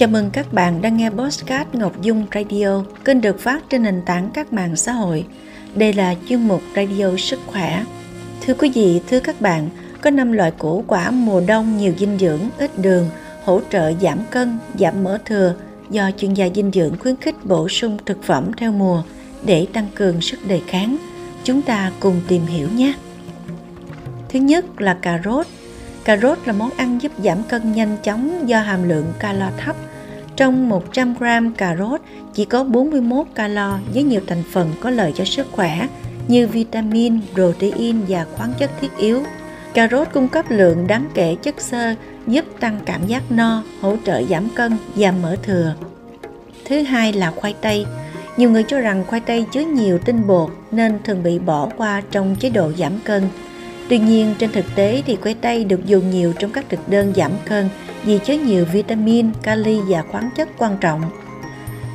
Chào mừng các bạn đang nghe Postcard Ngọc Dung Radio, kênh được phát trên nền tảng các mạng xã hội. Đây là chuyên mục Radio Sức Khỏe. Thưa quý vị, thưa các bạn, có 5 loại củ quả mùa đông nhiều dinh dưỡng, ít đường, hỗ trợ giảm cân, giảm mỡ thừa do chuyên gia dinh dưỡng khuyến khích bổ sung thực phẩm theo mùa để tăng cường sức đề kháng. Chúng ta cùng tìm hiểu nhé. Thứ nhất là cà rốt. Cà rốt là món ăn giúp giảm cân nhanh chóng do hàm lượng calo thấp. Trong 100 g cà rốt chỉ có 41 calo với nhiều thành phần có lợi cho sức khỏe như vitamin, protein và khoáng chất thiết yếu. Cà rốt cung cấp lượng đáng kể chất xơ giúp tăng cảm giác no, hỗ trợ giảm cân, giảm mỡ thừa. Thứ hai là khoai tây. Nhiều người cho rằng khoai tây chứa nhiều tinh bột nên thường bị bỏ qua trong chế độ giảm cân. Tuy nhiên, trên thực tế thì khoai tây được dùng nhiều trong các thực đơn giảm cân vì chứa nhiều vitamin, kali và khoáng chất quan trọng.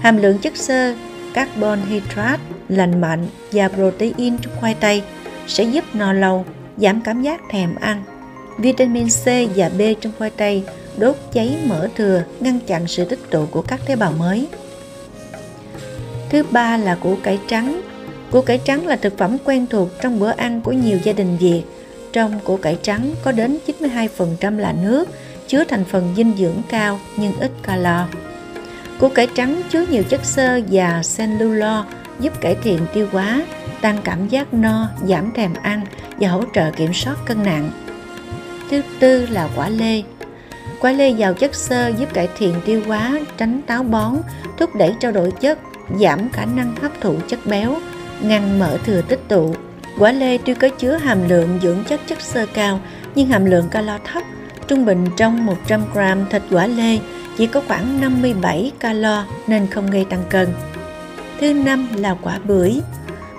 Hàm lượng chất xơ, carbon hydrate lành mạnh và protein trong khoai tây sẽ giúp no lâu, giảm cảm giác thèm ăn. Vitamin C và B trong khoai tây đốt cháy mỡ thừa, ngăn chặn sự tích tụ của các tế bào mới. Thứ ba là củ cải trắng. Củ cải trắng là thực phẩm quen thuộc trong bữa ăn của nhiều gia đình Việt. Trong củ cải trắng có đến 92% là nước, chứa thành phần dinh dưỡng cao nhưng ít calo. Củ cải trắng chứa nhiều chất xơ và cellulose giúp cải thiện tiêu hóa, tăng cảm giác no, giảm thèm ăn và hỗ trợ kiểm soát cân nặng. Thứ tư là quả lê. Quả lê giàu chất xơ giúp cải thiện tiêu hóa, tránh táo bón, thúc đẩy trao đổi chất, giảm khả năng hấp thụ chất béo, ngăn mỡ thừa tích tụ. Quả lê tuy có chứa hàm lượng dưỡng chất chất xơ cao nhưng hàm lượng calo thấp. Trung bình trong 100 g thịt quả lê chỉ có khoảng 57 calo nên không gây tăng cân. Thứ năm là quả bưởi.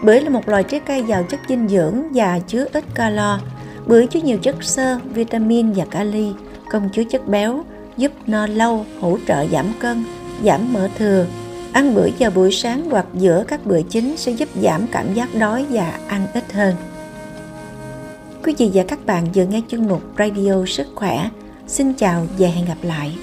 Bưởi là một loài trái cây giàu chất dinh dưỡng và chứa ít calo. Bưởi chứa nhiều chất xơ, vitamin và kali, không chứa chất béo, giúp no lâu, hỗ trợ giảm cân, giảm mỡ thừa. Ăn bữa vào buổi sáng hoặc giữa các bữa chính sẽ giúp giảm cảm giác đói và ăn ít hơn. Quý vị và các bạn vừa nghe chương mục Radio Sức Khỏe. Xin chào và hẹn gặp lại.